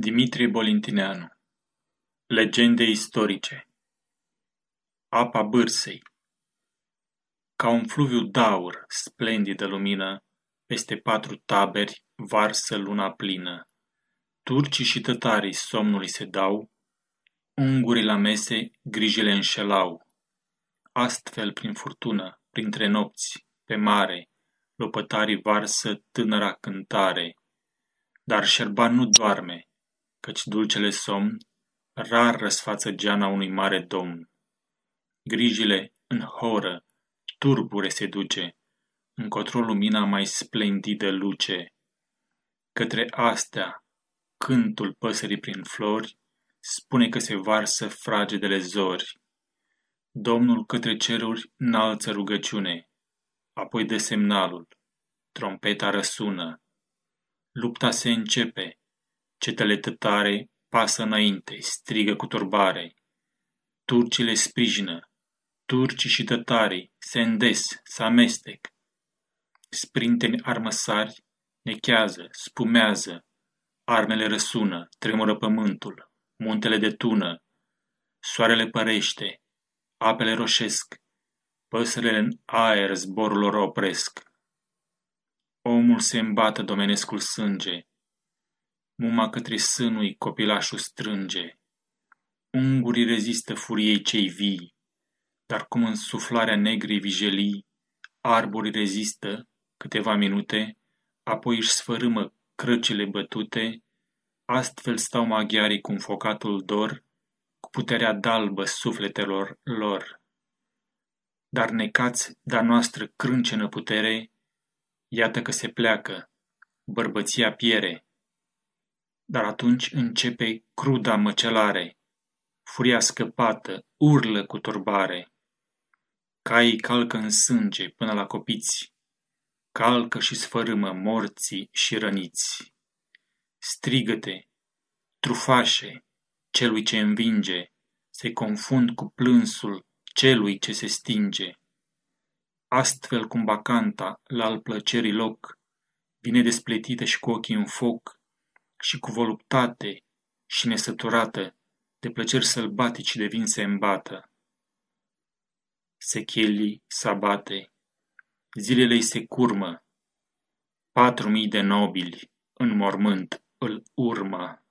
Dimitrie Bolintineanu Legende istorice Apa Bârsei Ca un fluviu d'aur, splendidă lumină, peste patru taberi varsă luna plină. Turcii și tătarii somnului se dau, ungurii la mese grijile înșelau. Astfel, prin furtună, printre nopți, pe mare, lopătarii varsă tânăra cântare. Dar Șerban nu doarme, căci dulcele somn rar răsfață geana unui mare domn. Grijile în horă, turbure se duce, încotro lumina mai splendidă luce. Către astea, cântul păsării prin flori, spune că se varsă fragedele zori. Domnul către ceruri înalță rugăciune, apoi de semnalul, trompeta răsună. Lupta se începe, Cetele tătare pasă înainte, strigă cu turbare. Turcii le sprijină, turcii și tătarii se îndes, se amestec. Sprinteni armăsari nechează, spumează, armele răsună, tremură pământul, muntele de tună, soarele părește, apele roșesc, păsările în aer zborul lor opresc. Omul se îmbată domenescul sânge, Muma către sânui copilașul strânge. Ungurii rezistă furiei cei vii, dar cum în suflarea negrei vijelii, arborii rezistă câteva minute, apoi își sfărâmă crăcile bătute, astfel stau maghiarii cu focatul dor, cu puterea dalbă sufletelor lor. Dar necați de-a noastră crâncenă putere, iată că se pleacă, bărbăția piere, dar atunci începe cruda măcelare. Furia scăpată urlă cu turbare. Caii calcă în sânge până la copiți. Calcă și sfărâmă morții și răniți. Strigăte, trufașe, celui ce învinge, se confund cu plânsul celui ce se stinge. Astfel cum bacanta, la al plăcerii loc, vine despletită și cu ochii în foc, și cu voluptate și nesăturată de plăceri sălbatici de vin se îmbată. Sechelii sabate, zilele-i se curmă, patru mii de nobili în mormânt îl urmă.